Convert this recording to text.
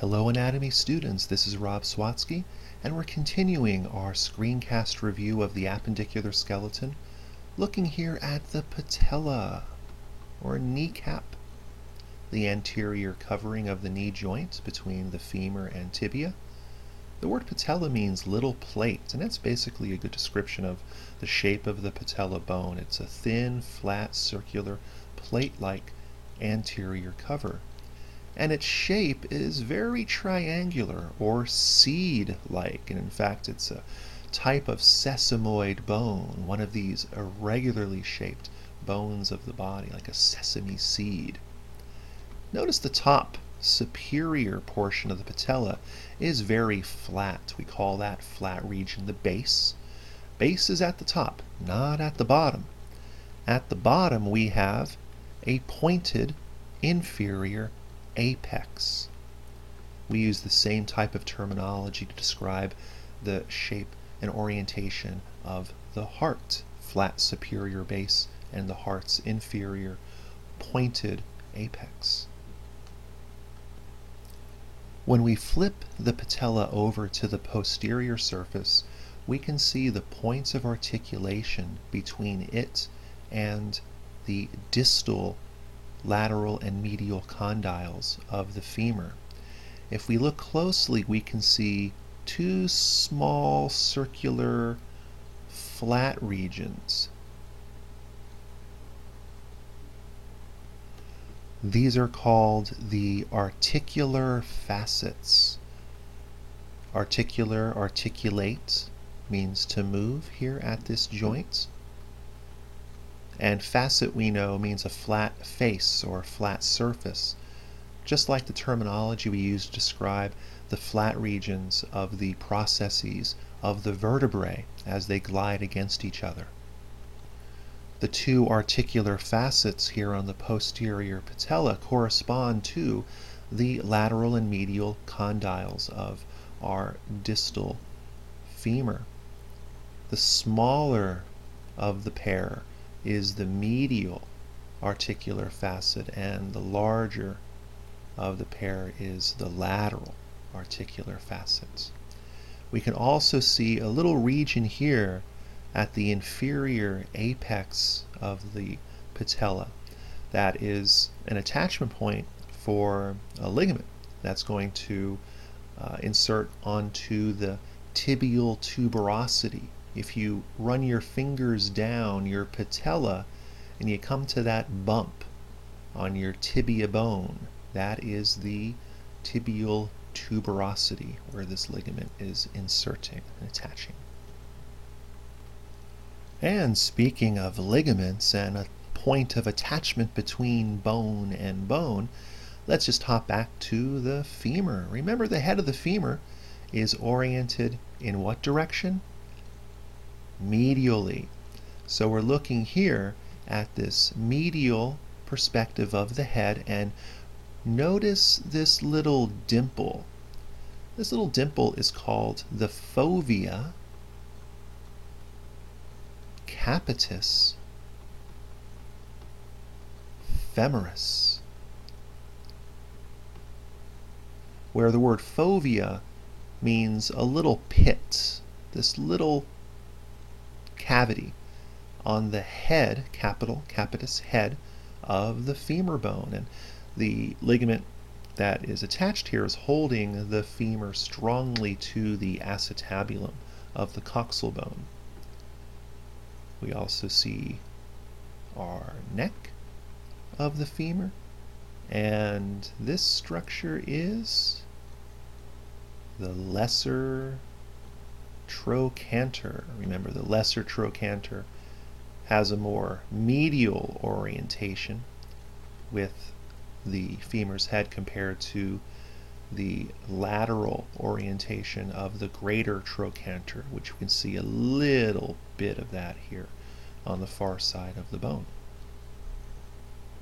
Hello anatomy students, this is Rob Swatski and we're continuing our screencast review of the appendicular skeleton looking here at the patella or kneecap, the anterior covering of the knee joint between the femur and tibia. The word patella means little plate and that's basically a good description of the shape of the patella bone. It's a thin, flat, circular, plate-like anterior cover and its shape is very triangular or seed-like, and in fact it's a type of sesamoid bone, one of these irregularly shaped bones of the body, like a sesame seed. Notice the top superior portion of the patella is very flat. We call that flat region the base. Base is at the top, not at the bottom. At the bottom we have a pointed inferior apex. We use the same type of terminology to describe the shape and orientation of the heart, flat superior base, and the heart's inferior pointed apex. When we flip the patella over to the posterior surface, we can see the points of articulation between it and the distal lateral and medial condyles of the femur. If we look closely, we can see two small circular flat regions. These are called the articular facets. Articular, articulate means to move here at this joint. And facet, we know, means a flat face or flat surface, just like the terminology we use to describe the flat regions of the processes of the vertebrae as they glide against each other. The two articular facets here on the posterior patella correspond to the lateral and medial condyles of our distal femur. The smaller of the pair is the medial articular facet and the larger of the pair is the lateral articular facets. We can also see a little region here at the inferior apex of the patella that is an attachment point for a ligament that's going to uh, insert onto the tibial tuberosity if you run your fingers down your patella and you come to that bump on your tibia bone, that is the tibial tuberosity where this ligament is inserting and attaching. And speaking of ligaments and a point of attachment between bone and bone, let's just hop back to the femur. Remember the head of the femur is oriented in what direction? Medially. So we're looking here at this medial perspective of the head and notice this little dimple. This little dimple is called the fovea capitis femoris where the word fovea means a little pit, this little cavity on the head, capital, capitis head, of the femur bone. And the ligament that is attached here is holding the femur strongly to the acetabulum of the coxal bone. We also see our neck of the femur, and this structure is the lesser trochanter. Remember, the lesser trochanter has a more medial orientation with the femur's head compared to the lateral orientation of the greater trochanter, which we can see a little bit of that here on the far side of the bone.